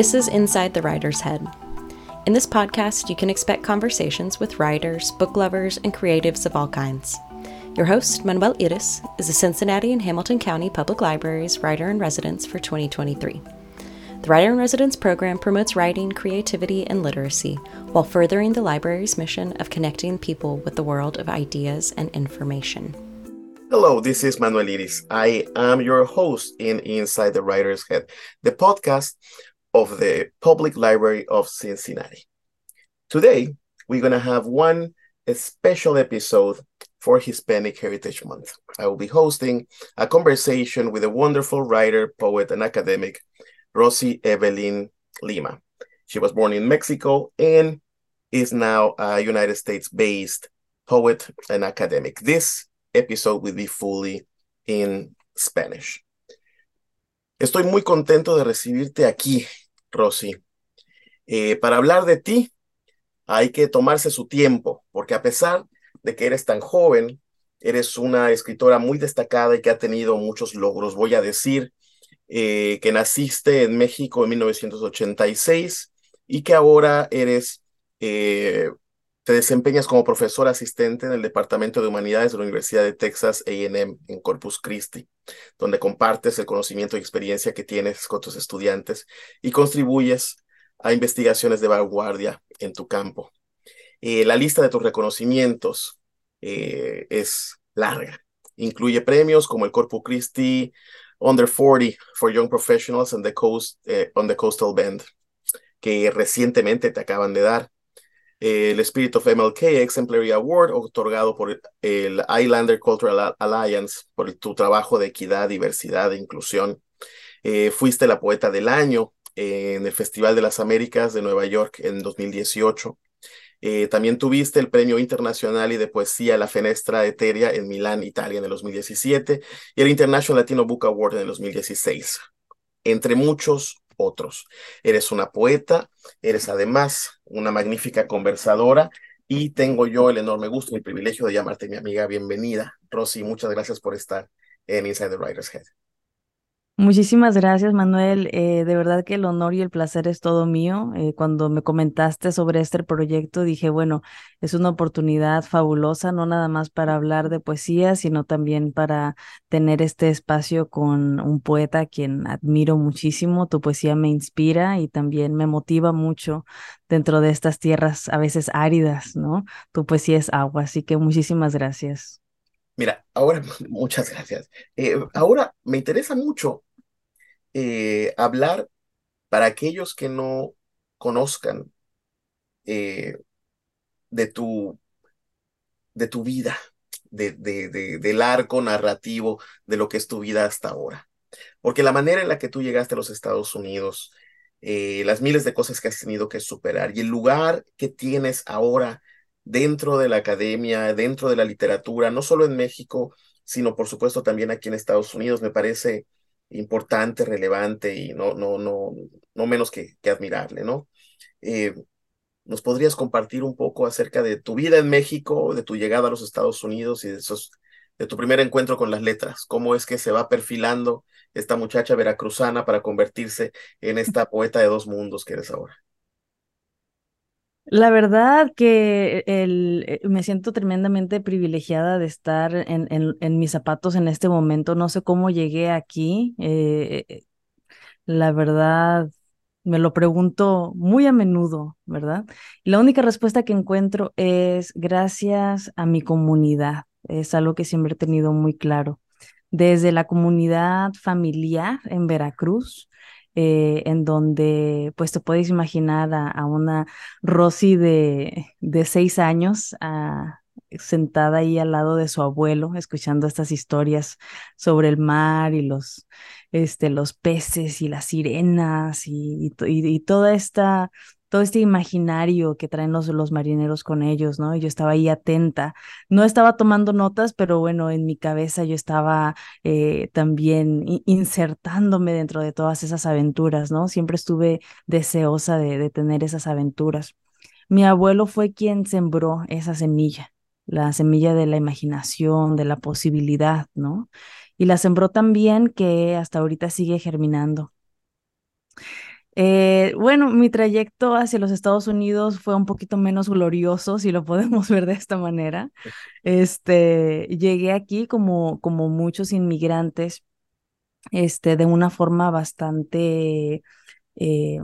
This is Inside the Writer's Head. In this podcast, you can expect conversations with writers, book lovers, and creatives of all kinds. Your host, Manuel Iris, is a Cincinnati and Hamilton County Public Libraries Writer in Residence for 2023. The Writer in Residence program promotes writing, creativity, and literacy while furthering the library's mission of connecting people with the world of ideas and information. Hello, this is Manuel Iris. I am your host in Inside the Writer's Head, the podcast of the Public Library of Cincinnati. Today, we're going to have one special episode for Hispanic Heritage Month. I will be hosting a conversation with a wonderful writer, poet, and academic, Rosy Evelyn Lima. She was born in Mexico and is now a United States based poet and academic. This episode will be fully in Spanish. Estoy muy contento de recibirte aquí, Rosy. Eh, para hablar de ti, hay que tomarse su tiempo, porque a pesar de que eres tan joven, eres una escritora muy destacada y que ha tenido muchos logros. Voy a decir eh, que naciste en México en 1986 y que ahora eres, eh, te desempeñas como profesor asistente en el Departamento de Humanidades de la Universidad de Texas AM en Corpus Christi, donde compartes el conocimiento y experiencia que tienes con tus estudiantes y contribuyes a investigaciones de vanguardia en tu campo. Eh, la lista de tus reconocimientos eh, es larga. Incluye premios como el Corpus Christi Under 40 for Young Professionals on the, Coast, eh, on the Coastal Bend, que recientemente te acaban de dar. El Spirit of MLK Exemplary Award, otorgado por el Islander Cultural Alliance por tu trabajo de equidad, diversidad e inclusión. fuiste la poeta del año en el Festival de las Américas de Nueva York en 2018. Eh, también tuviste el Premio Internacional y de Poesía La Fenestra Eteria en Milán, Italia, en el 2017 y el International Latino Book Award en el 2016, entre muchos otros. Eres una poeta, eres además una magnífica conversadora y tengo yo el enorme gusto y el privilegio de llamarte mi amiga. Bienvenida, Rosy. Muchas gracias por estar en Inside the Writer's Head. Muchísimas gracias, Manuel. Eh, de verdad que el honor y el placer es todo mío. Eh, cuando me comentaste sobre este proyecto, dije, bueno, es una oportunidad fabulosa, no nada más para hablar de poesía, sino también para tener este espacio con un poeta a quien admiro muchísimo. Tu poesía me inspira y también me motiva mucho dentro de estas tierras a veces áridas, ¿no? Tu poesía es agua, así que muchísimas gracias. Mira, ahora, muchas gracias. Eh, ahora me interesa mucho eh, hablar para aquellos que no conozcan eh, de, tu, de tu vida, de, de, del arco narrativo de lo que es tu vida hasta ahora. Porque la manera en la que tú llegaste a los Estados Unidos, eh, las miles de cosas que has tenido que superar y el lugar que tienes ahora dentro de la academia, dentro de la literatura, no solo en México, sino por supuesto también aquí en Estados Unidos, me parece importante, relevante y no, no, no, no menos que, admirable, ¿no? Eh, ¿Nos podrías compartir un poco acerca de tu vida en México, de tu llegada a los Estados Unidos y de, esos, de tu primer encuentro con las letras? ¿Cómo es que se va perfilando esta muchacha veracruzana para convertirse en esta poeta de dos mundos que eres ahora? La verdad que el, eh, me siento tremendamente privilegiada de estar en, en, mis zapatos en este momento. No sé cómo llegué aquí. Eh, eh, la verdad, me lo pregunto muy a menudo, ¿verdad? Y la única respuesta que encuentro es gracias a mi comunidad. Es algo que siempre he tenido muy claro. Desde la comunidad familiar en Veracruz, eh, en donde pues te puedes imaginar a, una Rosy de, de seis años ah, sentada ahí al lado de su abuelo, escuchando estas historias sobre el mar y los, este, los peces y las sirenas y, y toda esta todo este imaginario que traen los, los marineros con ellos, ¿no? Yo estaba ahí atenta. No estaba tomando notas, pero bueno, en mi cabeza yo estaba eh, también insertándome dentro de todas esas aventuras, ¿no? Siempre estuve deseosa de, de tener esas aventuras. Mi abuelo fue quien sembró esa semilla, la semilla de la imaginación, de la posibilidad, ¿no? Y la sembró también que hasta ahorita sigue germinando. Eh, bueno, mi trayecto hacia los Estados Unidos fue un poquito menos glorioso, si lo podemos ver de esta manera. Este, llegué aquí como, como muchos inmigrantes, este, de una forma bastante, eh,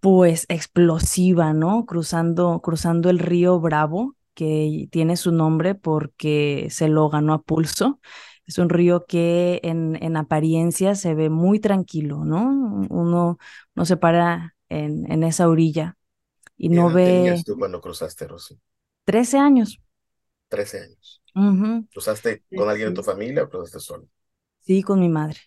pues, explosiva, ¿no? Cruzando, cruzando el río Bravo, que tiene su nombre porque se lo ganó a pulso. Es un río que en, en apariencia se ve muy tranquilo, ¿no? Uno no se para en, en esa orilla y no ve... tenías tú cuando cruzaste, Rosy? 13 años. 13 años. ¿Cruzaste con alguien en tu familia o cruzaste solo? Sí, con mi madre.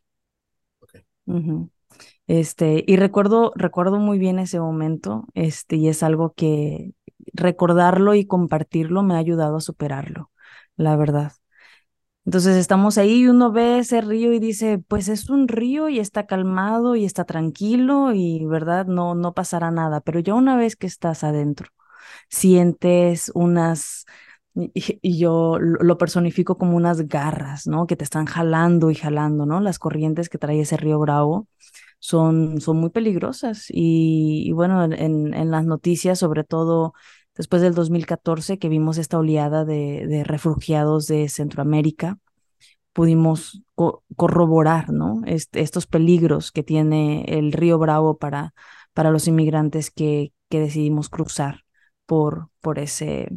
Este, y recuerdo, recuerdo muy bien ese momento, este, y es algo que recordarlo y compartirlo me ha ayudado a superarlo, la verdad. Entonces estamos ahí y uno ve ese río y dice, pues es un río y está calmado y está tranquilo y, ¿verdad? No, no pasará nada. Pero ya una vez que estás adentro, sientes unas, y, yo lo personifico como unas garras, ¿no? Que te están jalando y jalando, ¿no? Las corrientes que trae ese río Bravo son, son muy peligrosas. Y, bueno, en, en- en las noticias, sobre todo después del 2014, que vimos esta oleada de, refugiados de Centroamérica, pudimos co- corroborar, ¿no? Estos peligros que tiene el río Bravo para, para los inmigrantes que, que decidimos cruzar por, por ese,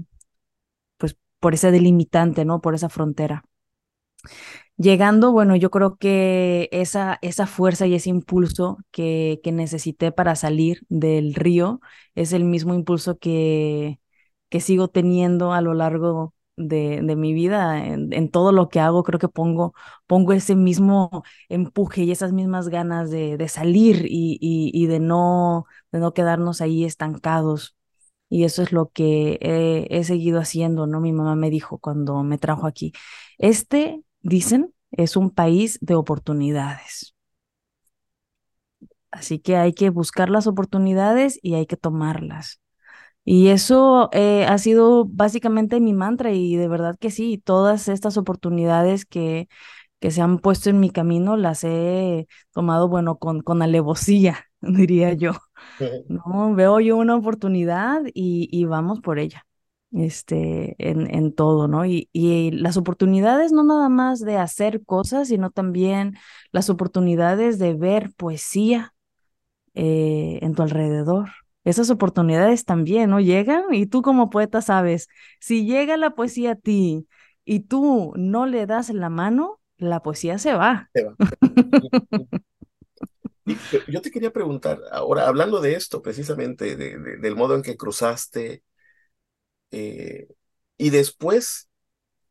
pues, por ese delimitante, ¿no? Por esa frontera. Llegando, bueno, yo creo que esa, esa fuerza y ese impulso que, que necesité para salir del río es el mismo impulso que, que sigo teniendo a lo largo de, de mi vida. En, en todo lo que hago, creo que pongo, pongo ese mismo empuje y esas mismas ganas de, de salir y, y, y de no, de no quedarnos ahí estancados. Y eso es lo que he, seguido haciendo, ¿no? Mi mamá me dijo cuando me trajo aquí. Este, dicen, es un país de oportunidades. Así que hay que buscar las oportunidades y hay que tomarlas. Y eso eh, ha sido básicamente mi mantra y de verdad que sí, todas estas oportunidades que, que se han puesto en mi camino las he tomado, bueno, con, con alevosía, diría yo. No, veo yo una oportunidad y, y vamos por ella, este, en, en todo, ¿no? Y, y las oportunidades no nada más de hacer cosas, sino también las oportunidades de ver poesía eh, en tu alrededor. Esas oportunidades también, ¿no? Llegan y tú como poeta sabes, si llega la poesía a ti y tú no le das la mano, la poesía se va. Se va. Yo, yo te quería preguntar, ahora hablando de esto, precisamente, de- de- del modo en que cruzaste, eh, y después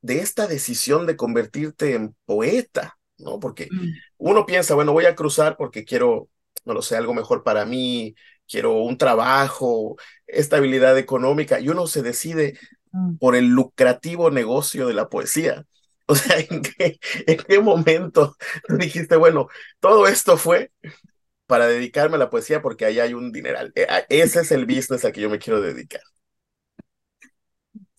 de esta decisión de convertirte en poeta, ¿no? Porque Mm, uno piensa, bueno, voy a cruzar porque quiero, no lo sé, algo mejor para mí, quiero un trabajo, estabilidad económica, y uno se decide mm. por el lucrativo negocio de la poesía. O sea, ¿en qué, en qué momento dijiste, bueno, todo esto fue para dedicarme a la poesía porque ahí hay un dineral? Eh, a- Ese es el business al que yo me quiero dedicar.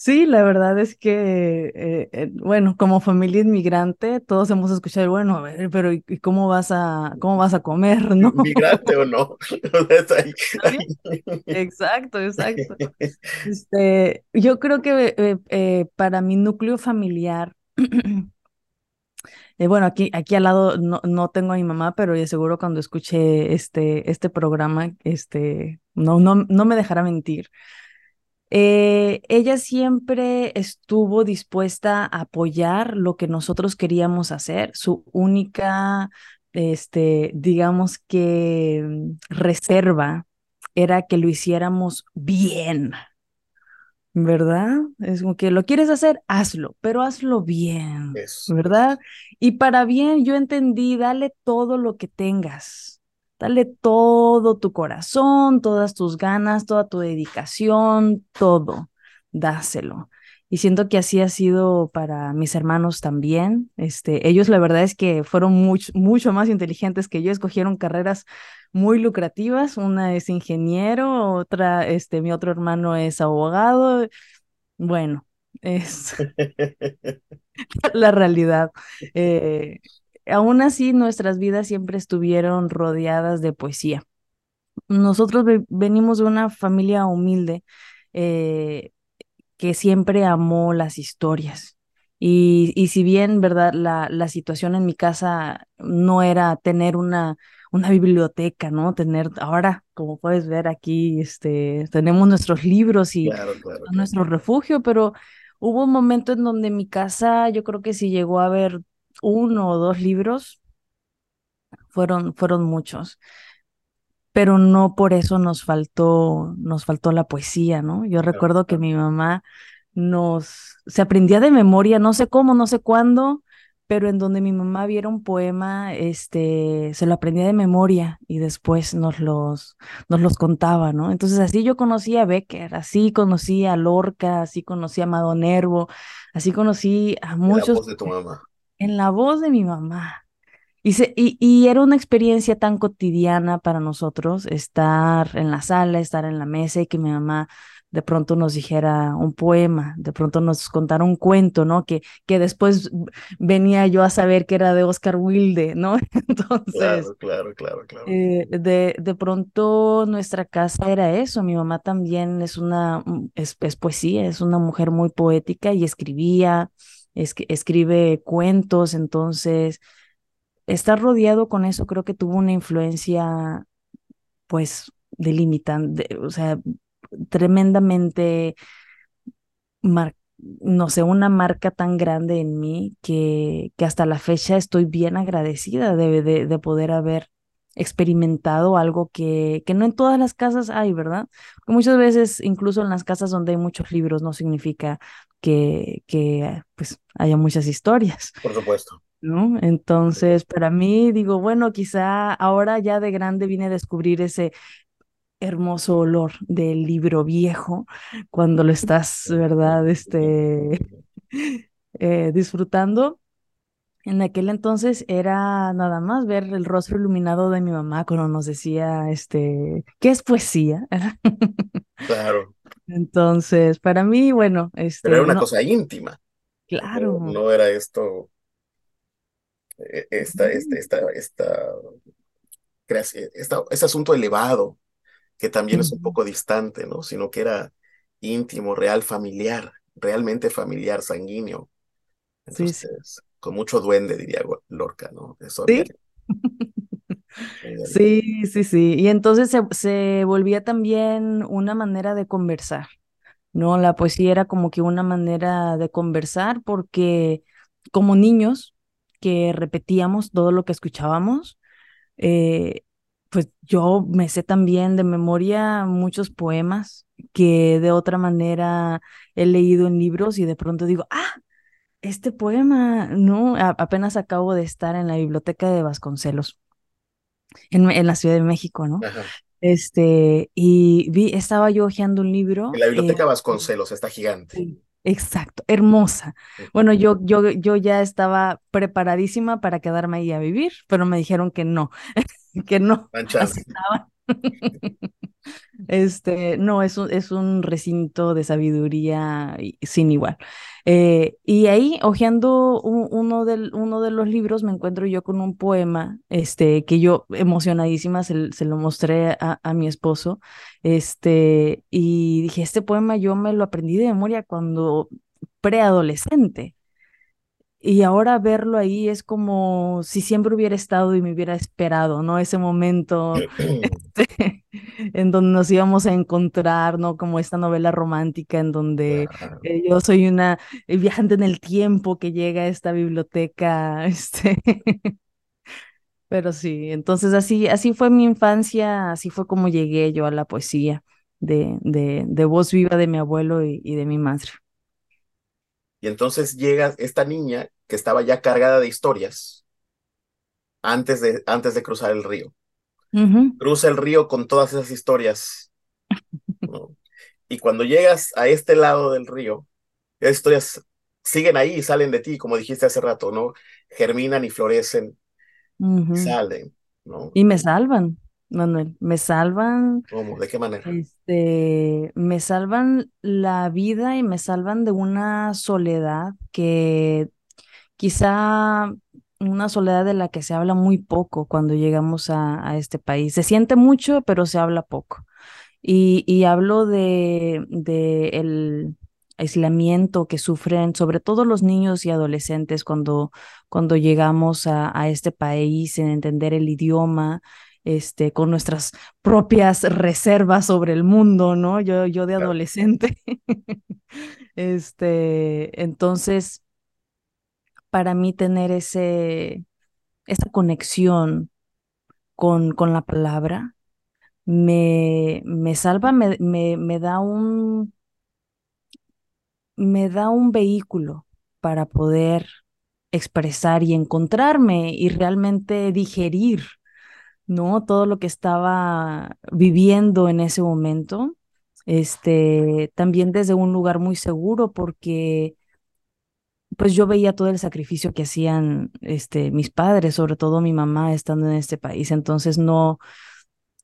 Sí, la verdad es que, eh, eh, bueno, como familia inmigrante, todos hemos escuchado, bueno, a ver, pero ¿y cómo vas a, cómo vas a comer, no? Migrante o no. Exacto, exacto. Este, yo creo que eh, eh, para mi núcleo familiar, eh, bueno, aquí, aquí al lado no, no tengo a mi mamá, pero de seguro cuando escuche este, este programa, este, no, no, no me dejará mentir. Eh, ella siempre estuvo dispuesta a apoyar lo que nosotros queríamos hacer. Su única, este, digamos que mm, reserva era que lo hiciéramos bien, ¿verdad? Es como que lo quieres hacer, hazlo, pero hazlo bien. ¿verdad? Y para bien, yo entendí, dale todo lo que tengas. Dale todo tu corazón, todas tus ganas, toda tu dedicación, todo. Dáselo. Y siento que así ha sido para mis hermanos también. Este, ellos la verdad es que fueron mucho, mucho más inteligentes que yo, escogieron carreras muy lucrativas. Una es ingeniero, otra, este, mi otro hermano es abogado. Bueno, es la realidad. Eh, aún así, nuestras vidas siempre estuvieron rodeadas de poesía. nosotros venimos de una familia humilde eh, que siempre amó las historias. Y, y si bien, ¿verdad? La, la situación en mi casa no era tener una, una biblioteca, ¿no? Tener, ahora, como puedes ver aquí, este, tenemos nuestros libros y nuestro refugio, pero hubo un momento en donde mi casa, yo creo que si llegó a haber uno o dos libros, fueron, fueron muchos pero no por eso nos faltó, nos faltó la poesía, ¿no? Yo recuerdo que mi mamá nos, se aprendía de memoria, no sé cómo, no sé cuándo, pero en donde mi mamá viera un poema, este, se lo aprendía de memoria y después nos los, nos los contaba, ¿no? Entonces así yo conocí a Becker, así conocí a Lorca, así conocí a Amado Nervo, así conocí a muchos. En la voz de tu mamá. En la voz de mi mamá. Y, y, era una experiencia tan cotidiana para nosotros estar en la sala, estar en la mesa y que mi mamá de pronto nos dijera un poema, de pronto nos contara un cuento, ¿no? Que, que después venía yo a saber que era de Oscar Wilde, ¿no? Entonces, claro, claro, claro, eh, de, de pronto nuestra casa era eso. Mi mamá también es una, mm, es, poesía, es una mujer muy poética y escribía, es, escribe cuentos, entonces estar rodeado con eso creo que tuvo una influencia, pues, delimitante, o sea, tremendamente, no sé, una marca tan grande en mí que, que hasta la fecha estoy bien agradecida de, de, poder haber experimentado algo que, que no en todas las casas hay, ¿verdad? Porque muchas veces, incluso en las casas donde hay muchos libros, no significa que, que pues, haya muchas historias. Por supuesto. ¿no? Entonces, para mí, digo, bueno, quizá ahora ya de grande vine a descubrir ese hermoso olor del libro viejo cuando lo estás, ¿verdad? Este, eh, disfrutando. En aquel entonces era nada más ver el rostro iluminado de mi mamá cuando nos decía, este, ¿qué es poesía? Claro. Entonces, para mí, bueno, este. Pero era una cosa íntima. Claro. no, era esto e, esta, esta, esta, esta, esta, este asunto elevado, que también es un poco distante, ¿no? Sino que era íntimo, real, familiar, realmente familiar, sanguíneo. Entonces, con mucho duende, diría Lorca, ¿no? Eso ¿Sí? sí, sí, sí. Y entonces se, se volvía también una manera de conversar, ¿no? La poesía era como que una manera de conversar porque como niños que repetíamos todo lo que escuchábamos. Eh, pues yo me sé también de memoria muchos poemas que de otra manera he leído en libros y de pronto digo, ah, este poema, no, apenas acabo de estar en la biblioteca de Vasconcelos, en, en la Ciudad de México, ¿no? Este, y vi, estaba yo hojeando un libro. En la biblioteca eh, Vasconcelos, está gigante. Exacto, hermosa. Bueno, yo, yo, yo ya estaba preparadísima para quedarme ahí a vivir, pero me dijeron que no, que no. Este, no, es un, es un recinto de sabiduría sin igual. Eh, y ahí, hojeando uno, uno de los libros, me encuentro yo con un poema, este, que yo emocionadísima se, se lo mostré a, a, mi esposo, este, y dije, este poema yo me lo aprendí de memoria cuando preadolescente. Y ahora verlo ahí es como si siempre hubiera estado y me hubiera esperado, ¿no? Ese momento este, en donde nos íbamos a encontrar, ¿no? Como esta novela romántica en donde eh, yo soy una eh, viajante en el tiempo que llega a esta biblioteca, este. Pero sí, entonces así, así fue mi infancia, así fue como llegué yo a la poesía de, de, de voz viva de mi abuelo y, y de mi madre. Y entonces llega esta niña que estaba ya cargada de historias antes de, antes de cruzar el río. Cruza el río con todas esas historias. Y cuando llegas a este lado del río, esas historias siguen ahí y salen de ti, como dijiste hace rato, ¿no? Germinan y florecen, y salen, ¿no? Y me salvan. Manuel, me salvan. ¿Cómo? ¿De qué manera? Este, me salvan la vida y me salvan de una soledad que quizá una soledad de la que se habla muy poco cuando llegamos a, a este país. Se siente mucho, pero se habla poco. Y, y hablo de, de el aislamiento que sufren, sobre todo los niños y adolescentes cuando, cuando llegamos a, a este país, en entender el idioma, este, con nuestras propias reservas sobre el mundo, ¿no? Yo, yo de adolescente. este, entonces, para mí tener ese, esa conexión con, con la palabra me, me salva, me, me, me da un, me da un vehículo para poder expresar y encontrarme y realmente digerir, ¿no? Todo lo que estaba viviendo en ese momento, este, también desde un lugar muy seguro porque pues yo veía todo el sacrificio que hacían este mis padres, sobre todo mi mamá estando en este país, entonces no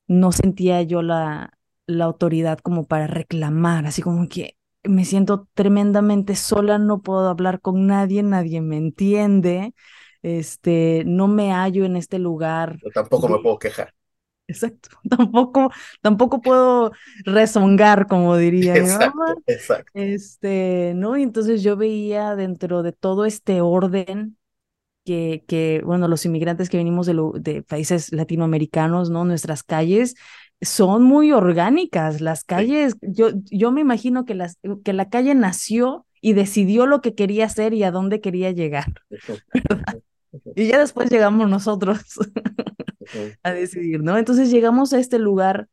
no sentía yo la la autoridad como para reclamar, así como que me siento tremendamente sola, no puedo hablar con nadie, nadie me entiende, este, no me hallo en este lugar. Yo tampoco me puedo quejar. Exacto, tampoco, tampoco puedo rezongar, como diría exacto, mi mamá. Exacto. Este, ¿no? Y entonces yo veía dentro de todo este orden que, que bueno, los inmigrantes que venimos de, lo, de países latinoamericanos, ¿no? Nuestras calles son muy orgánicas. Las calles, sí. yo, yo me imagino que, las, que la calle nació y decidió lo que quería hacer y a dónde quería llegar. Y ya después llegamos nosotros a decidir, ¿no? Entonces llegamos a este lugar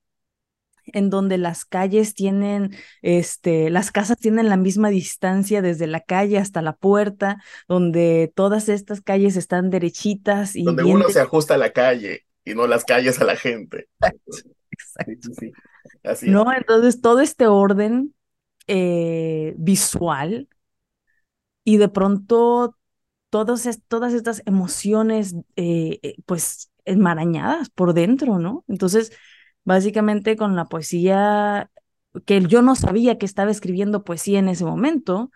en donde las calles tienen, este, las casas tienen la misma distancia desde la calle hasta la puerta, donde todas estas calles están derechitas y donde uno se ajusta a la calle y no las calles a la gente. Exacto. Exacto. Sí, sí, Así no, es. entonces todo este orden eh, visual y de pronto todas, todas estas emociones eh, pues enmarañadas por dentro, ¿no? Entonces, básicamente con la poesía, que yo no sabía que estaba escribiendo poesía en ese momento,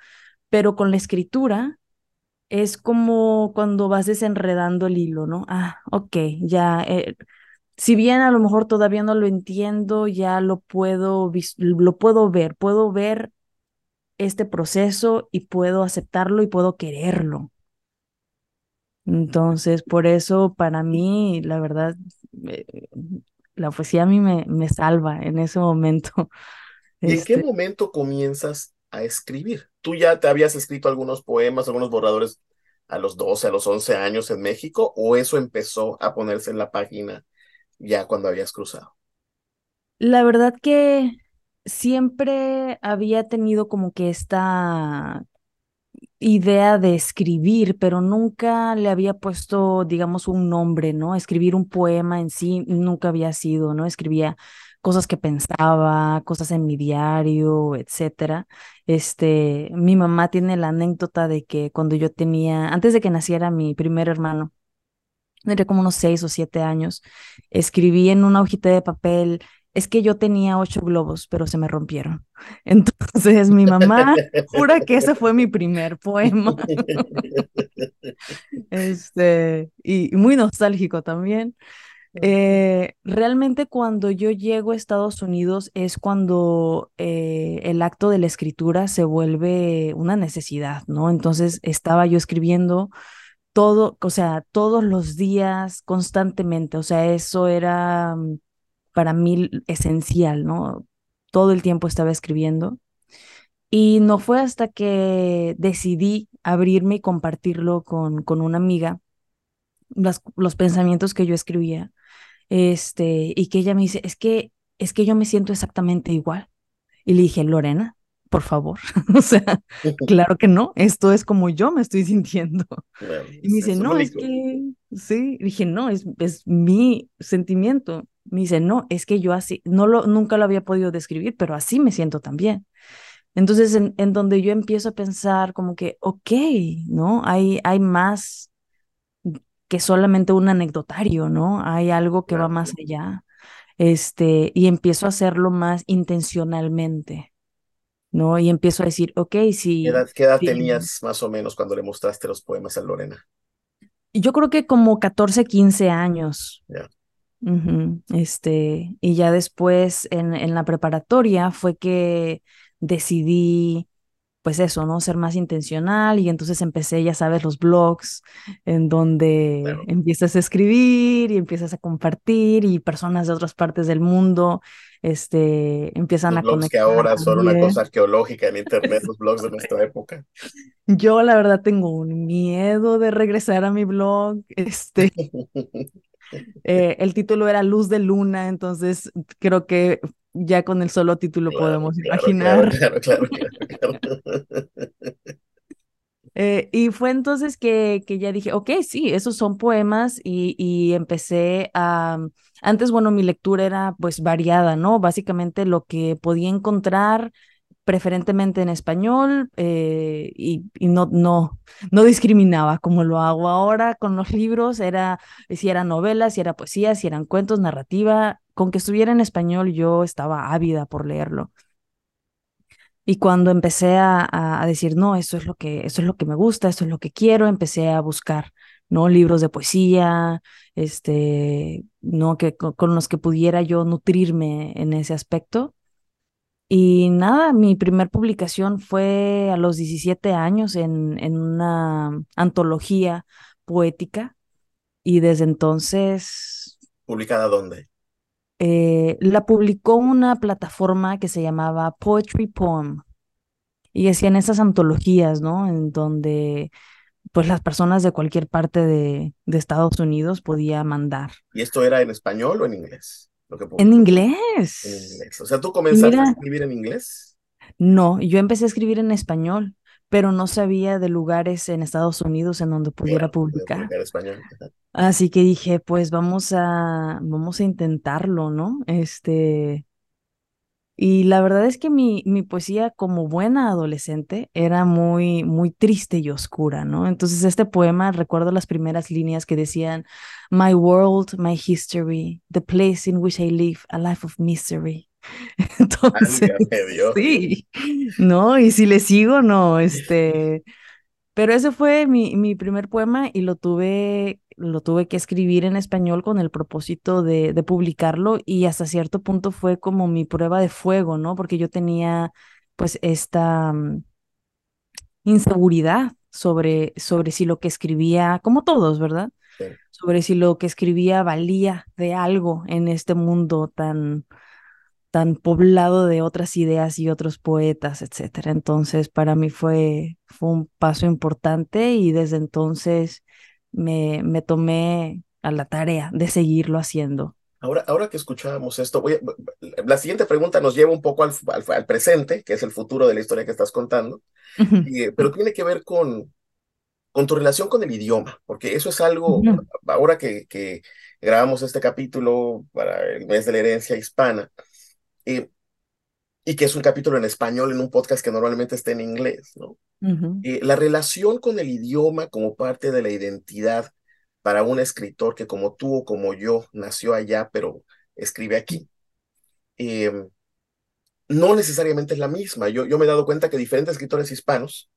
pero con la escritura es como cuando vas desenredando el hilo, ¿no? Ah, ok, ya, eh, si bien a lo mejor todavía no lo entiendo, ya lo puedo, lo puedo ver, puedo ver este proceso y puedo aceptarlo y puedo quererlo. Entonces, por eso para mí, la verdad, eh, la poesía a mí me, me salva en ese momento. ¿Y este... en qué momento comienzas a escribir? ¿Tú ya te habías escrito algunos poemas, algunos borradores a los 12, a los 11 años en México o eso empezó a ponerse en la página ya cuando habías cruzado? La verdad que siempre había tenido como que esta idea de escribir, pero nunca le había puesto, digamos, un nombre, ¿no? Escribir un poema en sí nunca había sido, ¿no? Escribía cosas que pensaba, cosas en mi diario, etcétera. Este, mi mamá tiene la anécdota de que cuando yo tenía, antes de que naciera mi primer hermano, tendría como unos seis o siete años, escribí en una hojita de papel es que yo tenía ocho globos, pero se me rompieron. Entonces mi mamá jura que ese fue mi primer poema. Este, y muy nostálgico también. Eh, realmente cuando yo llego a Estados Unidos es cuando eh, el acto de la escritura se vuelve una necesidad, ¿no? Entonces estaba yo escribiendo todo, o sea, todos los días, constantemente, o sea, eso era para mí esencial, ¿no? Todo el tiempo estaba escribiendo. Y no fue hasta que decidí abrirme y compartirlo con, con una amiga, las, los pensamientos que yo escribía, este, y que ella me dice, es que, es que yo me siento exactamente igual. Y le dije, Lorena, por favor. o sea, claro que no, esto es como yo me estoy sintiendo. Bueno, y me dice, no, es que, sí, y dije, no, es, es mi sentimiento. Me dice, no, es que yo así, no lo, nunca lo había podido describir, pero así me siento también. Entonces, en, en donde yo empiezo a pensar como que, ok, ¿no? Hay, hay más que solamente un anecdotario, ¿no? Hay algo que va más allá. Este, y empiezo a hacerlo más intencionalmente, ¿no? Y empiezo a decir, ok, si... ¿Qué edad, qué edad si, tenías más o menos cuando le mostraste los poemas a Lorena? Yo creo que como 14, 15 años. Este, y ya después en, en la preparatoria fue que decidí, pues eso, ¿no? Ser más intencional y entonces empecé, ya sabes, los blogs en donde Claro. empiezas a escribir y empiezas a compartir y personas de otras partes del mundo, este, empiezan Los a blogs que conectar ahora son una cosa arqueológica en internet, los blogs de nuestra época. Yo la verdad tengo un miedo de regresar a mi blog, este. Eh, el título era Luz de Luna, entonces creo que ya con el solo título Claro, podemos claro, imaginar. claro, claro, claro, claro. Eh, y fue entonces que, que ya dije, ok, sí, esos son poemas y, y empecé a... Antes, bueno, mi lectura era pues variada, ¿no? Básicamente lo que podía encontrar preferentemente en español eh, y, y no, no, no discriminaba como lo hago ahora con los libros, era si eran novelas, si era poesía, si eran cuentos, narrativa, con que estuviera en español yo estaba ávida por leerlo. Y cuando empecé a, a, decir, no, eso es lo que, eso es lo que me gusta, esto es lo que quiero, empecé a buscar, ¿no? Libros de poesía, este, ¿no? Que, con los que pudiera yo nutrirme en ese aspecto. Y nada, mi primer publicación fue a los 17 años en, en una antología poética y desde entonces ¿Publicada dónde? eh, la publicó una plataforma que se llamaba Poetry Poem y hacían esas antologías, ¿no? En donde pues las personas de cualquier parte de, de Estados Unidos podía mandar. ¿Y esto era en español o en inglés? Lo que En inglés. O sea, ¿tú comenzaste a escribir en inglés? no, yo empecé a escribir en español, pero no sabía de lugares en Estados Unidos en donde pudiera publicar. español. Así que dije, pues vamos a, vamos a intentarlo, ¿no? Este, y la verdad es que mi, mi poesía como buena adolescente era muy, muy triste y oscura, ¿no? Entonces este poema, recuerdo las primeras líneas que decían, My world, my history, the place in which I live, a life of misery. Entonces, Dios. sí, ¿no? Y si le sigo, no, este, pero ese fue mi, mi primer poema y lo tuve, lo tuve que escribir en español con el propósito de, de publicarlo y hasta cierto punto fue como mi prueba de fuego, ¿no? Porque yo tenía pues esta mm, inseguridad sobre, sobre si lo que escribía, como todos, ¿verdad? Sí. Sobre si lo que escribía valía de algo en este mundo tan, tan poblado de otras ideas y otros poetas, etcétera. Entonces, para mí fue, fue un paso importante y desde entonces me, me tomé a la tarea de seguirlo haciendo. Ahora, ahora que escuchábamos esto, voy a- la siguiente pregunta nos lleva un poco al, al- al presente, que es el futuro de la historia que estás contando, y, eh, pero tiene que ver con, con tu relación con el idioma, porque eso es algo, Ujú, ahora que, que grabamos este capítulo para el mes de la herencia hispana, eh, y que es un capítulo en español en un podcast que normalmente está en inglés, ¿no? Eh, la relación con el idioma como parte de la identidad para un escritor que como tú o como yo nació allá, pero escribe aquí, eh, no necesariamente es la misma. Yo, yo me he dado cuenta que diferentes escritores hispanos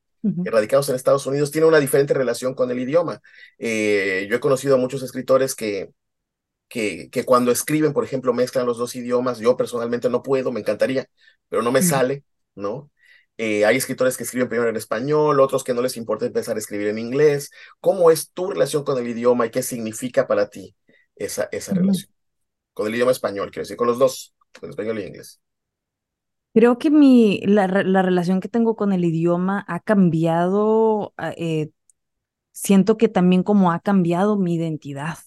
radicados en Estados Unidos tienen una diferente relación con el idioma. Eh, yo he conocido a muchos escritores que, que, que cuando escriben, por ejemplo, mezclan los dos idiomas. Yo personalmente no puedo, me encantaría, pero no me sale, ¿no? Eh, hay escritores que escriben primero en español, otros que no les importa empezar a escribir en inglés. ¿Cómo es tu relación con el idioma y qué significa para ti esa, esa relación? Con el idioma español, quiero decir, con los dos, con español y inglés. Creo que mi, la, la relación que tengo con el idioma ha cambiado, ah, eh, siento que también como ha cambiado mi identidad.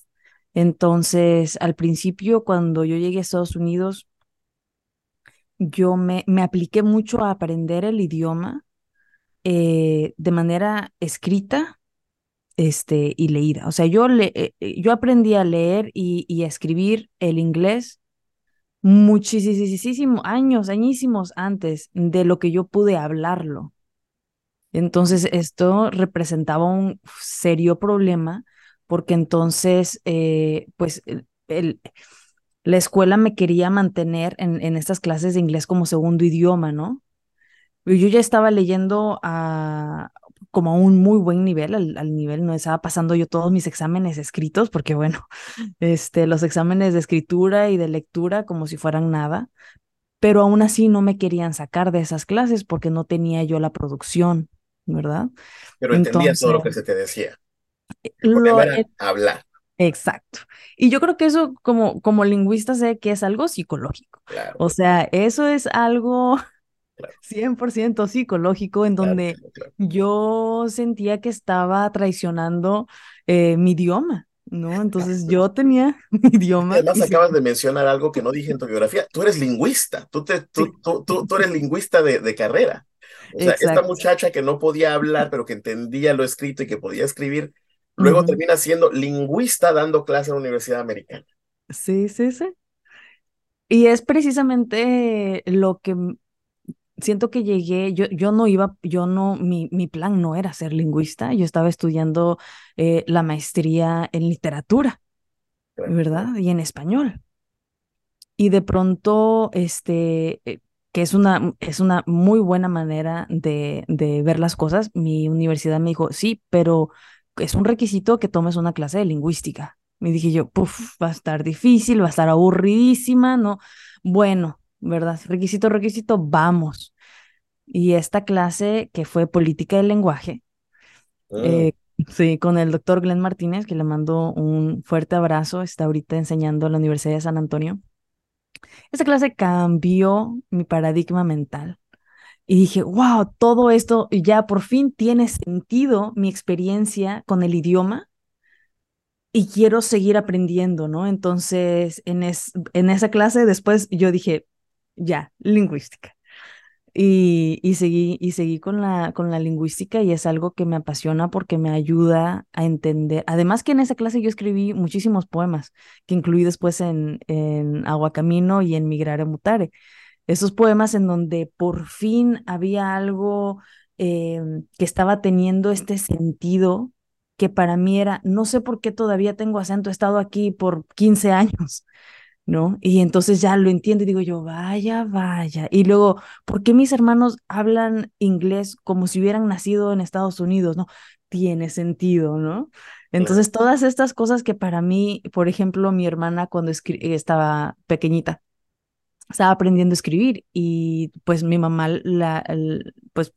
Entonces, al principio, cuando yo llegué a Estados Unidos, yo me, me apliqué mucho a aprender el idioma eh, de manera escrita este, y leída. O sea, yo, le, eh, eh, yo aprendí a leer y, y a escribir el inglés muchísimos años, añísimos antes de lo que yo pude hablarlo. Entonces, esto representaba un serio problema porque entonces, pues, el- la escuela me quería mantener en, en estas clases de inglés como segundo idioma, ¿no? Yo ya estaba leyendo a, como a un muy buen nivel, al, nivel no estaba pasando yo todos mis exámenes escritos, porque bueno, este, los exámenes de escritura y de lectura como si fueran nada, pero aún así no me querían sacar de esas clases porque no tenía yo la producción, ¿verdad? Pero entendía todo lo que se te decía. Eh, lo, hablar. Exacto. Y yo creo que eso como, como lingüista sé que es algo psicológico. O sea, eso es algo 100% psicológico en donde yo sentía que estaba traicionando eh, mi idioma. ¿no? Entonces yo tenía mi idioma. Además acabas de mencionar algo que no dije en tu biografía. Tú eres lingüista, tú, te, tú, tú, tú, eres lingüista de, de carrera. O sea, esta muchacha que no podía hablar, pero que entendía lo escrito y que podía escribir, Luego termina siendo lingüista dando clase en la Universidad Americana. Sí, sí, sí. Y es precisamente lo que siento que llegué, yo, yo no iba, yo no, mi, mi plan no era ser lingüista, yo estaba estudiando eh, la maestría en literatura, ¿verdad? Y en español. Y de pronto, este, eh, que es una, es una muy buena manera de, de ver las cosas, mi universidad me dijo, sí, pero es un requisito que tomes una clase de lingüística. Me dije yo, puff, va a estar difícil, va a estar aburridísima, ¿no? Bueno, ¿verdad? Requisito, requisito, vamos. Y esta clase que fue política del lenguaje, ah. eh, sí, con el doctor Glenn Martínez, que le mando un fuerte abrazo, está ahorita enseñando en la Universidad de San Antonio. Esta clase cambió mi paradigma mental. Y dije, wow, todo esto ya por fin tiene sentido mi experiencia con el idioma y quiero seguir aprendiendo, ¿no? Entonces, en, en esa clase después yo dije, ya, lingüística. Y, y, seguí, y seguí con la, con la lingüística y es algo que me apasiona porque me ayuda a entender. Además que en esa clase yo escribí muchísimos poemas que incluí después en, en Aguacamino y en Migrare Mutare esos poemas en donde por fin había algo em, que estaba teniendo este sentido que para mí era, no sé por qué todavía tengo acento, he estado aquí por 15 años, ¿no? Y entonces ya lo entiendo y digo yo, vaya, vaya. Y luego, ¿por qué mis hermanos hablan inglés como si hubieran nacido en Estados Unidos? No, tiene sentido, ¿no? Entonces, todas estas cosas que para mí, por ejemplo, mi hermana cuando estaba pequeñita, estaba aprendiendo a escribir y pues mi mamá la, pues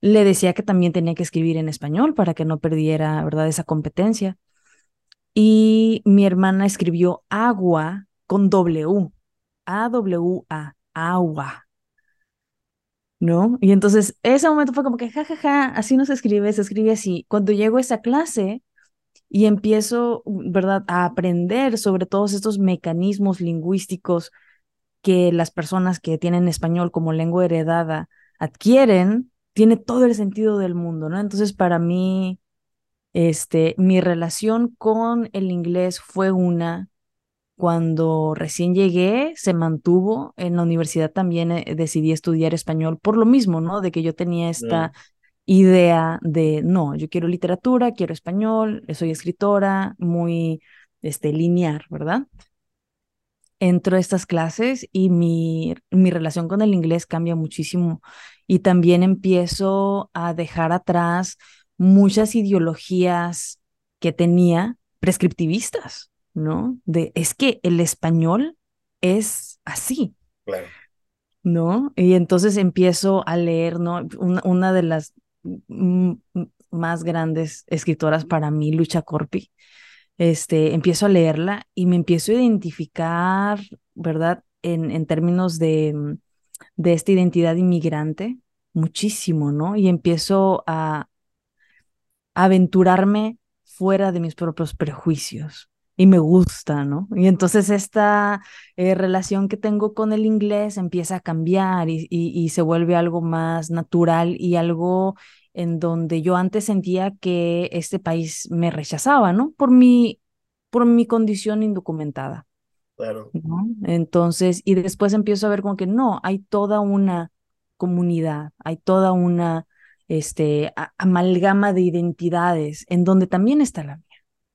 le decía que también tenía que escribir en español para que no perdiera, ¿verdad?, esa competencia. Y mi hermana escribió agua con W, A-W-A, agua. ¿No? Y entonces ese momento fue como que, jajaja, ja, ja, así no se escribe, se escribe así. Cuando llego a esa clase y empiezo, ¿verdad?, a aprender sobre todos estos mecanismos lingüísticos, que las personas que tienen español como lengua heredada adquieren, tiene todo el sentido del mundo, ¿no? Entonces, para mí, este, mi relación con el inglés fue una, cuando recién llegué, se mantuvo, en la universidad también eh, decidí estudiar español por lo mismo, ¿no? De que yo tenía esta idea de, no, yo quiero literatura, quiero español, soy escritora, muy, este, lineal, ¿verdad? Entro a estas clases y mi, mi relación con el inglés cambia muchísimo y también empiezo a dejar atrás muchas ideologías que tenía prescriptivistas, ¿no? De es que el español es así. Claro. ¿No? Y entonces empiezo a leer, ¿no? Una, una de las más grandes escritoras para mí, Lucha Corpi, este, empiezo a leerla y me empiezo a identificar, ¿verdad? En, en términos de, mm, de esta identidad inmigrante, muchísimo, ¿no? Y empiezo a, aventurarme fuera de mis propios prejuicios y me gusta, ¿no? Y entonces esta eh, relación que tengo con el inglés empieza a cambiar y, y, se vuelve algo más natural y algo en donde yo antes sentía que este país me rechazaba, ¿no? Por mi, por mi condición indocumentada. Claro. ¿no? Entonces, y después empiezo a ver como que no, hay toda una comunidad, hay toda una este, amalgama de identidades en donde también está la mía,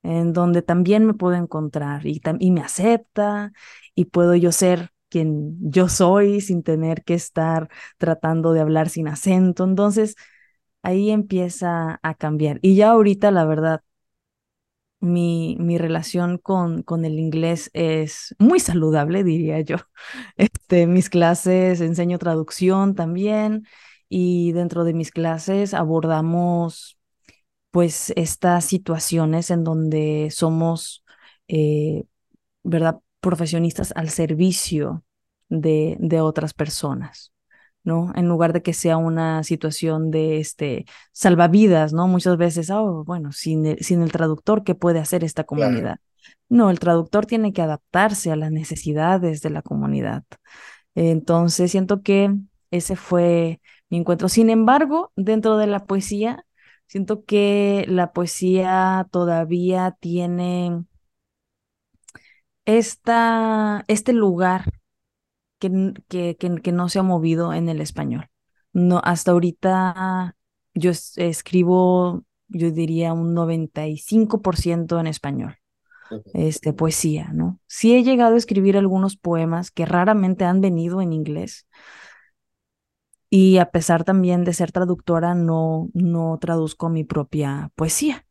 en donde también me puedo encontrar y, y me acepta y puedo yo ser quien yo soy sin tener que estar tratando de hablar sin acento. Entonces, ahí empieza a cambiar. Y ya ahorita, la verdad, mi, mi relación con, con el inglés es muy saludable, diría yo. Este, mis clases enseño traducción también y dentro de mis clases abordamos pues estas situaciones en donde somos, eh, ¿verdad? Profesionistas al servicio de, de otras personas. ¿No? En lugar de que sea una situación de este salvavidas, ¿no? Muchas veces, oh, bueno, sin el, sin el traductor, ¿qué puede hacer esta comunidad? No, el traductor tiene que adaptarse a las necesidades de la comunidad. Entonces, siento que ese fue mi encuentro. Sin embargo, dentro de la poesía, siento que la poesía todavía tiene esta, este lugar que, que, no se ha movido en el español. No, hasta ahorita yo escribo, yo diría un 95% en español, este, poesía, ¿no? Sí he llegado a escribir algunos poemas que raramente han venido en inglés. Y a pesar también de ser traductora, no, no traduzco mi propia poesía.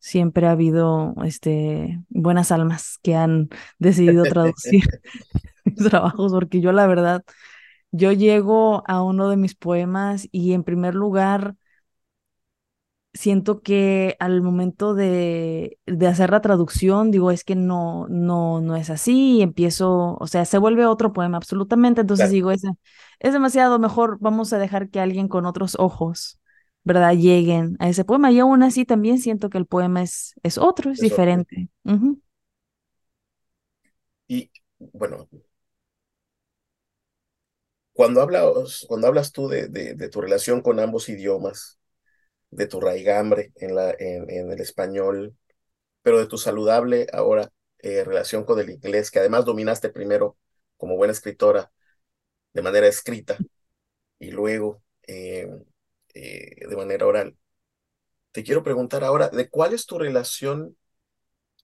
Siempre ha habido este, buenas almas que han decidido traducir trabajos, porque yo la verdad, yo llego a uno de mis poemas y en primer lugar siento que al momento de, de, hacer la traducción, digo, es que no, no, no es así, y empiezo, o sea, se vuelve otro poema absolutamente, entonces digo, es, es demasiado, mejor vamos a dejar que alguien con otros ojos, ¿verdad?, lleguen a ese poema, y aún así también siento que el poema es, es otro, es, diferente. Y bueno, cuando hablas, cuando hablas tú de, de, tu relación con ambos idiomas, de tu raigambre en, la, en, el español, pero de tu saludable ahora eh, relación con el inglés, que además dominaste primero como buena escritora de manera escrita y luego eh, eh, de manera oral. Te quiero preguntar ahora, ¿de cuál es tu relación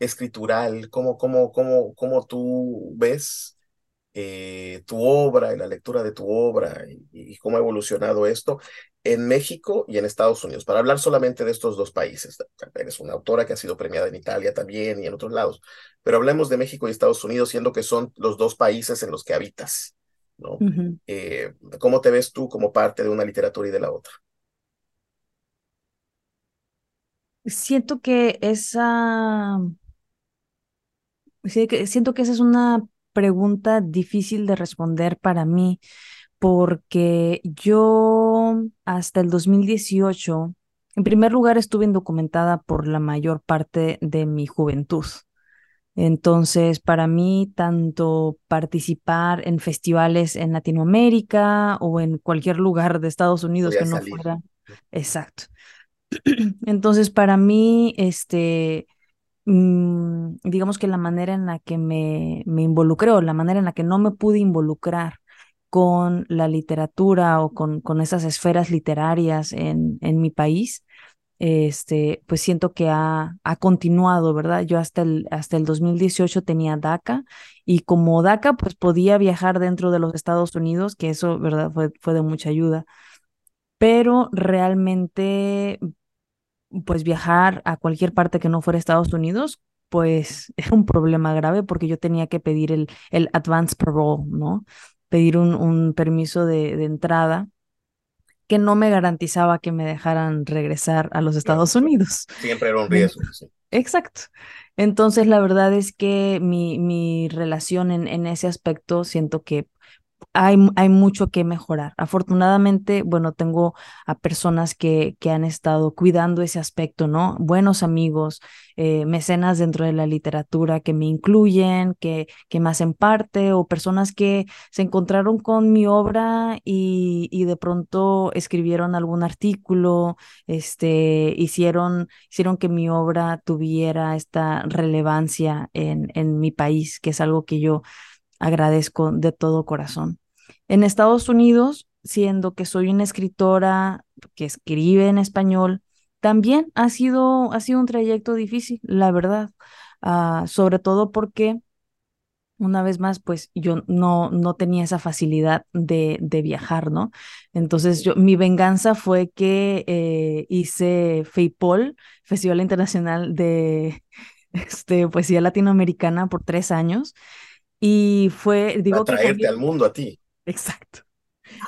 escritural? ¿Cómo, cómo, cómo, cómo tú ves eh, tu obra y la lectura de tu obra y, cómo ha evolucionado esto en México y en Estados Unidos. Para hablar solamente de estos dos países, eres una autora que ha sido premiada en Italia también y en otros lados, pero hablemos de México y Estados Unidos, siendo que son los dos países en los que habitas. ¿no? Eh, ¿Cómo te ves tú como parte de una literatura y de la otra? Siento que esa... Siento que esa es una pregunta difícil de responder para mí porque yo hasta el 2018, en primer lugar, estuve indocumentada por la mayor parte de mi juventud. Entonces, para mí, tanto participar en festivales en Latinoamérica o en cualquier lugar de Estados Unidos que no fuera. Exacto. Entonces, para mí, este, digamos que la manera en la que me, me involucré o la manera en la que no me pude involucrar con la literatura o con, con esas esferas literarias en, en mi país, este, pues siento que ha, ha continuado, ¿verdad? Yo hasta el, hasta el 2018 tenía DACA y como DACA, pues podía viajar dentro de los Estados Unidos, que eso, ¿verdad? Fue, fue de mucha ayuda. Pero realmente pues viajar a cualquier parte que no fuera Estados Unidos, pues era un problema grave porque yo tenía que pedir el, el advance parole, ¿no? Pedir un, un permiso de, de, entrada que no me garantizaba que me dejaran regresar a los Estados Unidos. Siempre era un riesgo. Exacto. Entonces, la verdad es que mi, mi relación en, en ese aspecto siento que hay, hay, mucho que mejorar. Afortunadamente, bueno, tengo a personas que, que han estado cuidando ese aspecto, ¿no? Buenos amigos, eh, mecenas dentro de la literatura que me incluyen, que, que me hacen parte, o personas que se encontraron con mi obra y, y de pronto escribieron algún artículo, este, hicieron, hicieron que mi obra tuviera esta relevancia en, en mi país, que es algo que yo agradezco de todo corazón. En Estados Unidos, siendo que soy una escritora que escribe en español, también ha sido, ha sido un trayecto difícil, la verdad, uh, sobre todo porque una vez más, pues yo no, no tenía esa facilidad de, de viajar, ¿no? Entonces, yo, mi venganza fue que eh, hice FEIPOL, Festival Internacional de este, Poesía Latinoamericana, por tres años. Y fue, digo Para traerte al mundo a ti. Exacto.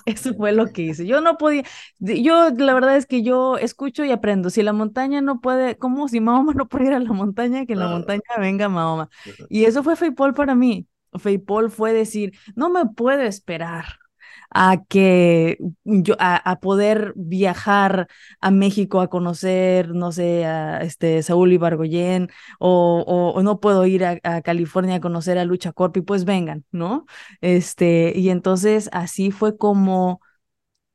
Eso fue lo que hice. Yo no podía, yo la verdad es que yo escucho y aprendo. Si la montaña no puede, como si Mahoma no puede ir a la montaña, que en la montaña venga Mahoma. Y eso fue Feipol para mí. Feipol fue decir, no me puedo esperar a que yo a, poder viajar a México a conocer, no sé, a este Saúl Ibargoyen o, o, no puedo ir a, California a conocer a Lucha Corpi, pues vengan, ¿no? Este, y entonces así fue como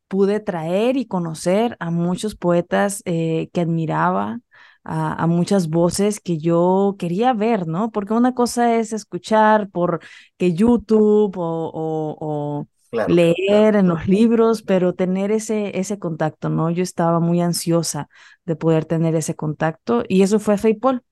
pude traer y conocer a muchos poetas eh, que admiraba, a, muchas voces que yo quería ver, ¿no? Porque una cosa es escuchar por que YouTube o, leer en los libros, pero tener ese, ese contacto, ¿no? Yo estaba muy ansiosa de poder tener ese contacto y eso fue FEIPOL,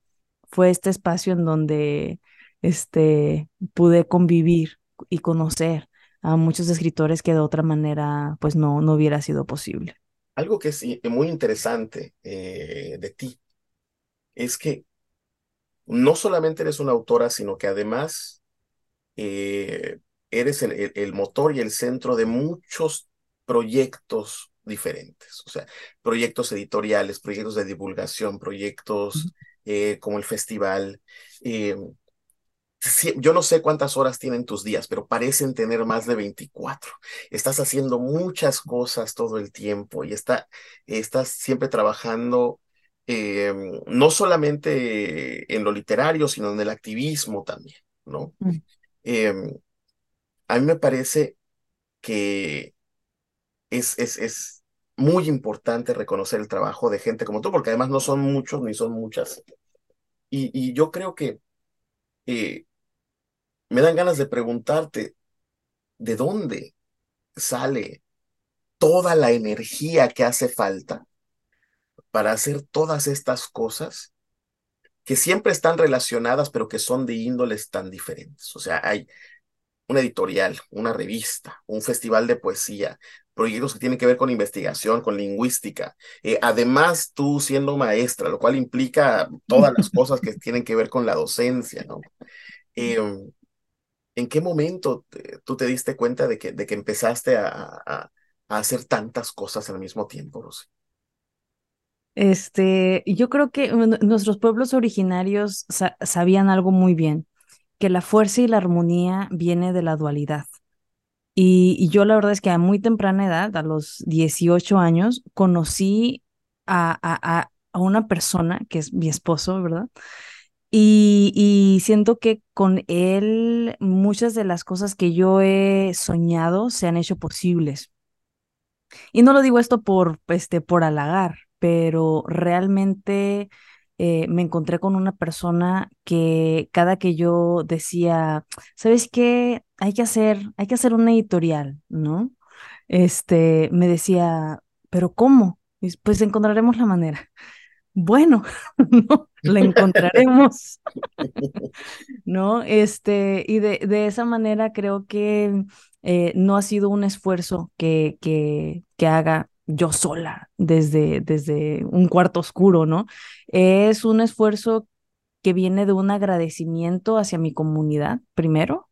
fue este espacio en donde este, pude convivir y conocer a muchos escritores que de otra manera pues no, no hubiera sido posible. Algo que es muy interesante eh, de ti es que no solamente eres una autora, sino que además eh, eres el, motor y el centro de muchos proyectos diferentes, o sea, proyectos editoriales, proyectos de divulgación, proyectos eh, como el festival. Eh, yo no sé cuántas horas tienen tus días, pero parecen tener más de 24. Estás haciendo muchas cosas todo el tiempo y está, estás siempre trabajando eh, no solamente en lo literario, sino en el activismo también, ¿no? Mm a mí me parece que es, es, es muy importante reconocer el trabajo de gente como tú, porque además no son muchos ni son muchas. Y, y yo creo que eh, me dan ganas de preguntarte, ¿de dónde sale toda la energía que hace falta para hacer todas estas cosas que siempre están relacionadas, pero que son de índoles tan diferentes? O sea, hay, una editorial, una revista, un festival de poesía, proyectos que tienen que ver con investigación, con lingüística. Eh, además, tú siendo maestra, lo cual implica todas las cosas que tienen que ver con la docencia, ¿no? Em, ¿En qué momento tú te diste cuenta de que, de que empezaste a, a, hacer tantas cosas al mismo tiempo, Rosy? Este, yo creo que nuestros pueblos originarios sabían algo muy bien que la fuerza y la armonía viene de la dualidad. Y, yo la verdad es que a muy temprana edad, a los 18 años, conocí a, a, a una persona que es mi esposo, ¿verdad? Y, y, siento que con él muchas de las cosas que yo he soñado se han hecho posibles. Y no lo digo esto por, este, por halagar, pero realmente eh, me encontré con una persona que cada que yo decía, ¿sabes qué? Hay que hacer, hay que hacer una editorial, ¿no? Este, me decía, ¿pero cómo? Pues encontraremos la manera. Bueno, no, la encontraremos, ¿no? Este, y de, de esa manera creo que eh, no ha sido un esfuerzo que, que, que haga yo sola desde, desde un cuarto oscuro, ¿no? Es un esfuerzo que viene de un agradecimiento hacia mi comunidad, primero.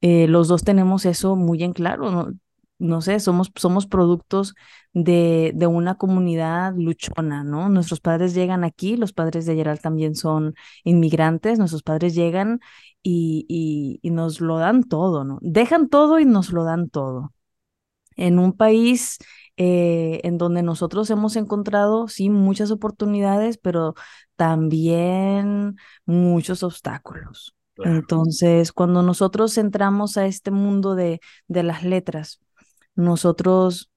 Eh, los dos tenemos eso muy en claro, ¿no? no sé, somos, somos productos de, de, una comunidad luchona, ¿no? Nuestros padres llegan aquí, los padres de Gerald también son inmigrantes, nuestros padres llegan y, y, y, nos lo dan todo, ¿no? Dejan todo y nos lo dan todo. En un país eh, en donde nosotros hemos encontrado, sí, muchas oportunidades, pero también muchos obstáculos. Entonces, cuando nosotros entramos a este mundo de, de las letras, nosotros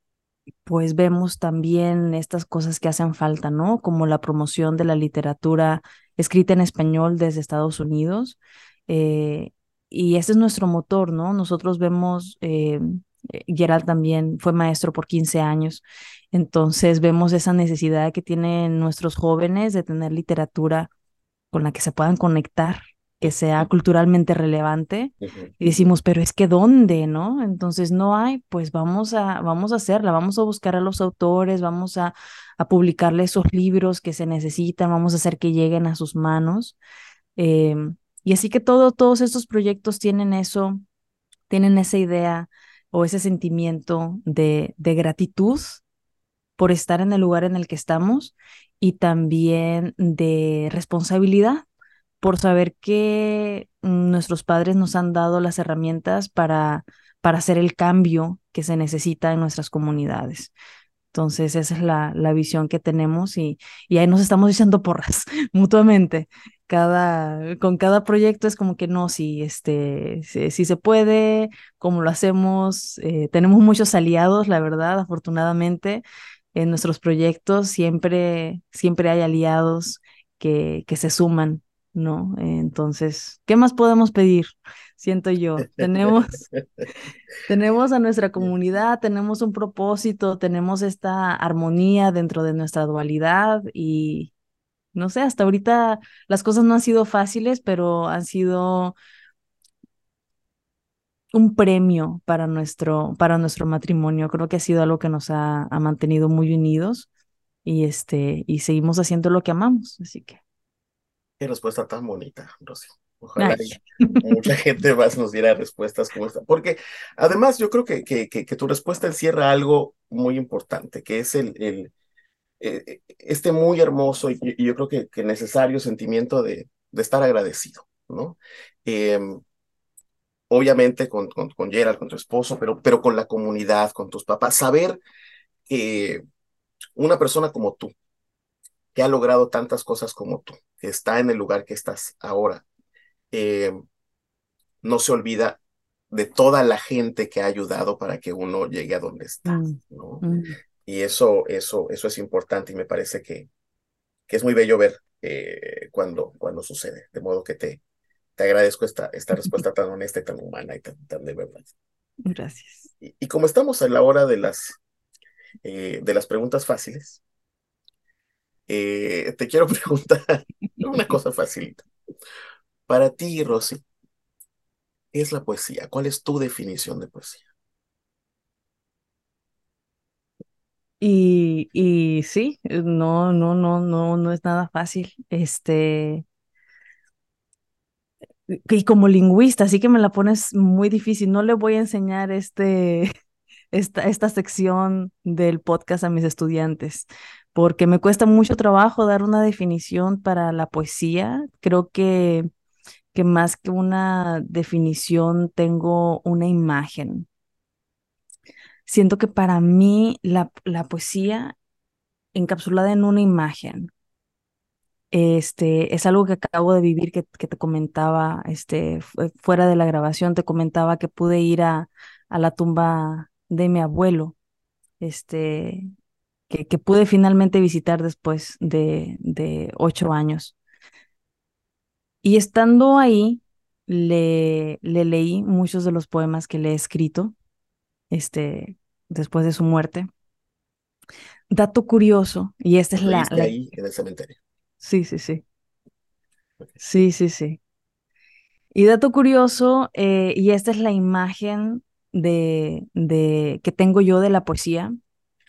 pues vemos también estas cosas que hacen falta, ¿no? Como la promoción de la literatura escrita en español desde Estados Unidos. Eh, y ese es nuestro motor, ¿no? Nosotros vemos eh, eh, Gerald también fue maestro por 15 años, entonces vemos esa necesidad que tienen nuestros jóvenes de tener literatura con la que se puedan conectar que sea culturalmente relevante y decimos, pero es que ¿dónde, no? Entonces no hay, pues vamos a, vamos a hacerla, vamos a buscar a los autores, vamos a, a publicarle esos libros que se necesitan, vamos a hacer que lleguen a sus manos. Em, y así que todo, todos estos proyectos tienen eso, tienen esa idea o ese sentimiento de, gratitud por estar en el lugar en el que estamos y también de responsabilidad por saber que nuestros padres nos han dado las herramientas para, para hacer el cambio que se necesita en nuestras comunidades. Entonces, esa es la, la visión que tenemos y, y ahí nos estamos echando porras mutuamente. Cada, con cada proyecto es como que no, si, este, si, se puede, como lo hacemos. Eh, tenemos muchos aliados, la verdad, afortunadamente. En nuestros proyectos siempre, siempre hay aliados que, que se suman ¿no? Entonces, ¿qué más podemos pedir? Siento yo, tenemos, tenemos a nuestra comunidad, tenemos un propósito, tenemos esta armonía dentro de nuestra dualidad y no sé, hasta ahorita las cosas no han sido fáciles, pero han sido un premio para nuestro, para nuestro matrimonio. Creo que ha sido algo que nos ha, ha mantenido muy unidos y, este, y seguimos haciendo lo que amamos, así que. Qué respuesta tan bonita, Rosy. Ojalá mucha gente más nos diera respuestas como esta. Porque además yo creo que, que, que, tu respuesta encierra algo muy importante, que es el, el eh, este muy hermoso y, yo creo que, que necesario sentimiento de, de estar agradecido, ¿no? Em, obviamente con, con, con, Gerald, con tu esposo, pero, pero con la comunidad, con tus papás, saber que una persona como tú, que ha logrado tantas cosas como tú, que está en el lugar que estás ahora, eh, no se olvida de toda la gente que ha ayudado para que uno llegue a donde está, mm, ¿no? Mm. Y eso, eso, eso es importante y me parece que, que es muy bello ver eh, cuando, cuando sucede. De modo que te, te agradezco esta, esta respuesta tan honesta y tan humana y tan, tan de verdad. Gracias. Y, como estamos a la hora de las, eh, de las preguntas fáciles, eh, te quiero preguntar una cosa facilita. Para ti, Rosy, ¿qué es la poesía? ¿Cuál es tu definición de poesía? Y, y sí, no, no, no, no, no es nada fácil. Este, y como lingüista, así que me la pones muy difícil. No le voy a enseñar este, esta, esta sección del podcast a mis estudiantes, porque me cuesta mucho trabajo dar una definición para la poesía. Creo que, que más que una definición tengo una imagen. Siento que para mí la, la poesía encapsulada en una imagen. Este, es algo que acabo de vivir que, que te comentaba, este, fuera de la grabación, te comentaba que pude ir a, a la tumba de mi abuelo, este, que, pude finalmente visitar después de, de ocho años. Y estando ahí, le, le leí muchos de los poemas que le he escrito este, después de su muerte. Dato curioso, y esta es la, ahí en el cementerio. Sí, sí, sí. Sí, sí, sí. Y dato curioso, eh, y esta es la imagen de, de, que tengo yo de la poesía,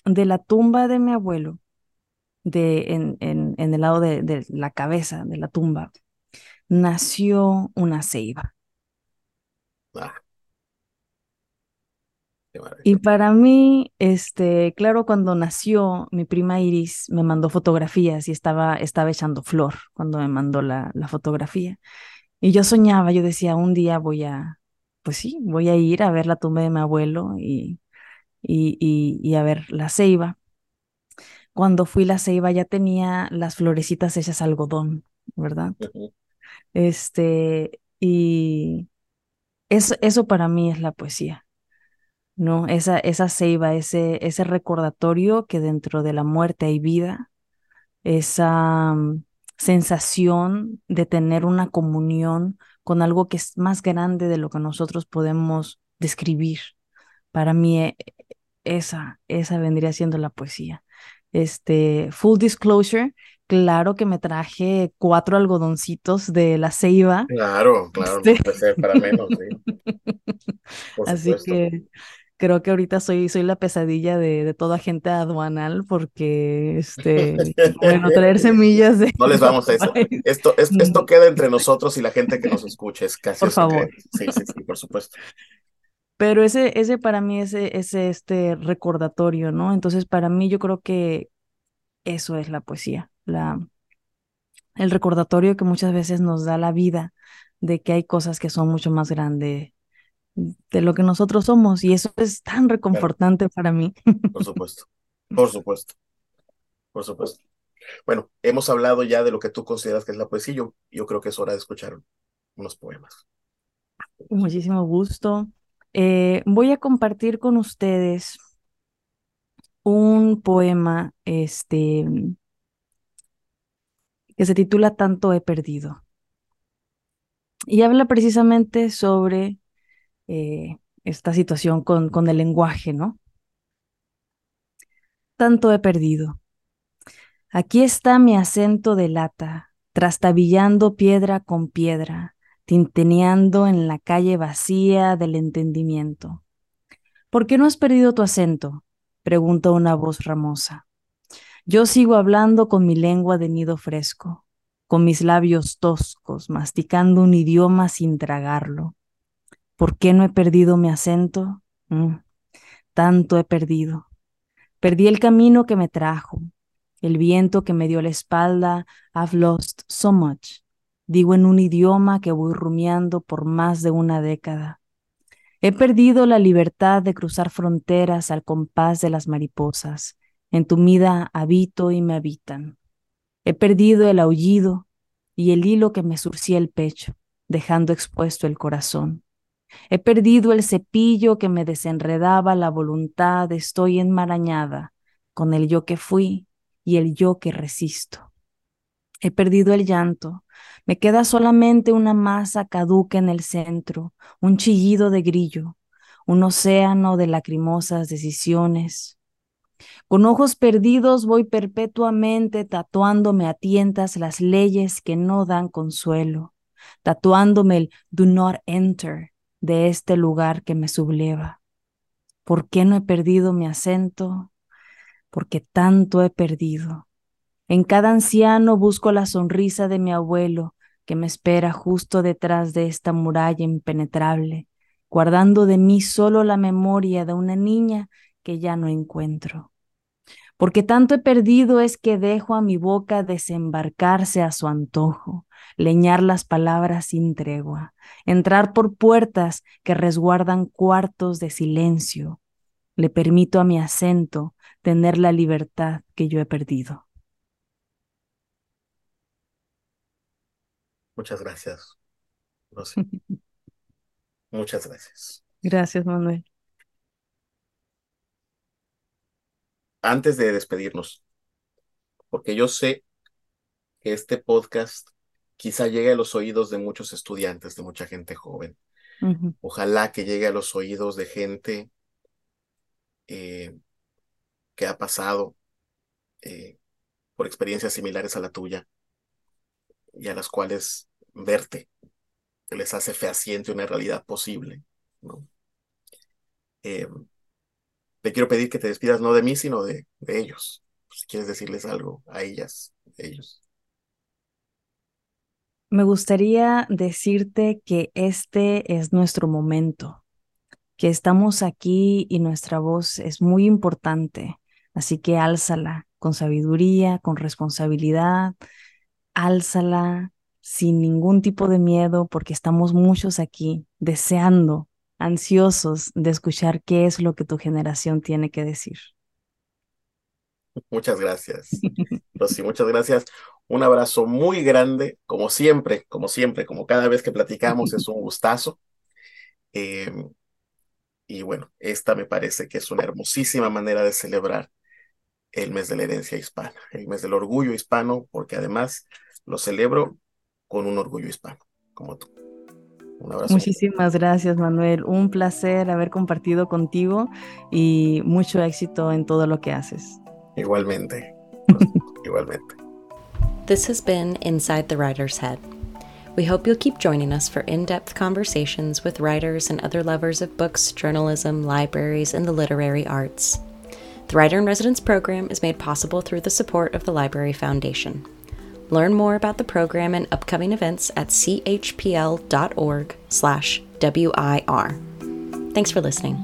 de la tumba de mi abuelo, de, en, en, en el lado de, de, la cabeza de la tumba, nació una ceiba. Ah. Y para mí, este, claro, cuando nació, mi prima Iris me mandó fotografías y estaba, estaba echando flor cuando me mandó la, la fotografía. Y yo soñaba, yo decía, un día voy a, pues sí, voy a ir a ver la tumba de mi abuelo y, y, y, a ver la ceiba. Cuando fui la ceiba ya tenía las florecitas hechas algodón, ¿verdad? Este, y eso, eso para mí es la poesía, ¿no? Esa, esa ceiba, ese, ese recordatorio que dentro de la muerte hay vida, esa mm, sensación de tener una comunión con algo que es más grande de lo que nosotros podemos describir. Para mí e, esa, esa vendría siendo la poesía. Este, full disclosure, claro que me traje cuatro algodoncitos de la ceiba. Claro, claro, no puede ser para menos, sí. Así que creo que ahorita soy, soy la pesadilla de, de toda gente aduanal porque, este, bueno, traer semillas de... No les vamos a eso. Esto, es- esto queda entre nosotros y la gente que nos escucha, es casi Por favor. Sí, sí, sí, por supuesto. Pero ese, ese para mí es ese, este recordatorio, ¿no? Entonces, para mí yo creo que eso es la poesía, la, el recordatorio que muchas veces nos da la vida de que hay cosas que son mucho más grandes de lo que nosotros somos y eso es tan reconfortante para mí. Por supuesto. Por supuesto. Por supuesto. Bueno, hemos hablado ya de lo que tú consideras que es la poesía. Yo, yo creo que es hora de escuchar unos poemas. Muchísimo gusto. Eh, voy a compartir con ustedes un poema este, que se titula Tanto he perdido. Y habla precisamente sobre eh, esta situación con, con el lenguaje, ¿no? Tanto he perdido. Aquí está mi acento de lata, trastabillando piedra con piedra, tinteneando en la calle vacía del entendimiento. ¿Por qué no has perdido tu acento? pregunta una voz ramosa. Yo sigo hablando con mi lengua de nido fresco, con mis labios toscos, masticando un idioma sin tragarlo. ¿Por qué no he perdido mi acento? Mm, tanto he perdido. Perdí el camino que me trajo, el viento que me dio la espalda. I've lost so much. Digo en un idioma que voy rumiando por más de una década. He perdido la libertad de cruzar fronteras al compás de las mariposas. En tu vida habito y me habitan. He perdido el aullido y el hilo que me surcía el pecho, dejando expuesto el corazón. He perdido el cepillo que me desenredaba la voluntad, estoy enmarañada con el yo que fui y el yo que resisto. He perdido el llanto, me queda solamente una masa caduca en el centro, un chillido de grillo, un océano de lacrimosas decisiones. Con ojos perdidos voy perpetuamente tatuándome a tientas las leyes que no dan consuelo, tatuándome el do not enter de este lugar que me subleva. ¿Por qué no he perdido mi acento? Porque tanto he perdido. En cada anciano busco la sonrisa de mi abuelo, que me espera justo detrás de esta muralla impenetrable, guardando de mí solo la memoria de una niña que ya no encuentro. Porque tanto he perdido es que dejo a mi boca desembarcarse a su antojo, leñar las palabras sin tregua, entrar por puertas que resguardan cuartos de silencio. Le permito a mi acento tener la libertad que yo he perdido. Muchas gracias. Rosy. Muchas gracias. Gracias, Manuel. Antes de despedirnos, porque yo sé que este podcast quizá llegue a los oídos de muchos estudiantes, de mucha gente joven. Ojalá que llegue a los oídos de gente eh, que ha pasado eh, por experiencias similares a la tuya y a las cuales verte les hace fehaciente una realidad posible. ¿no? Eh, te quiero pedir que te despidas no de mí, sino de, de ellos. Si quieres decirles algo a ellas, a ellos. Me gustaría decirte que este es nuestro momento, que estamos aquí y nuestra voz es muy importante, así que álzala con sabiduría, con responsabilidad, álzala sin ningún tipo de miedo, porque estamos muchos aquí deseando, ansiosos de escuchar qué es lo que tu generación tiene que decir. Muchas gracias. Rosy, muchas gracias. Un abrazo muy grande, como siempre, como siempre, como cada vez que platicamos, es un gustazo. Eh, y bueno, esta me parece que es una hermosísima manera de celebrar el mes de la herencia hispana, el mes del orgullo hispano, porque además lo celebro con un orgullo hispano, como tú. Un abrazo. Muchísimas gracias, Manuel. Un placer haber compartido contigo y mucho éxito en todo lo que haces. Igualmente, igualmente. This has been Inside the Writer's Head. We hope you'll keep joining us for in depth conversations with writers and other lovers of books, journalism, libraries, and the literary arts. The Writer in Residence program is made possible through the support of the Library Foundation. Learn more about the program and upcoming events at chpl.org/wir. Thanks for listening.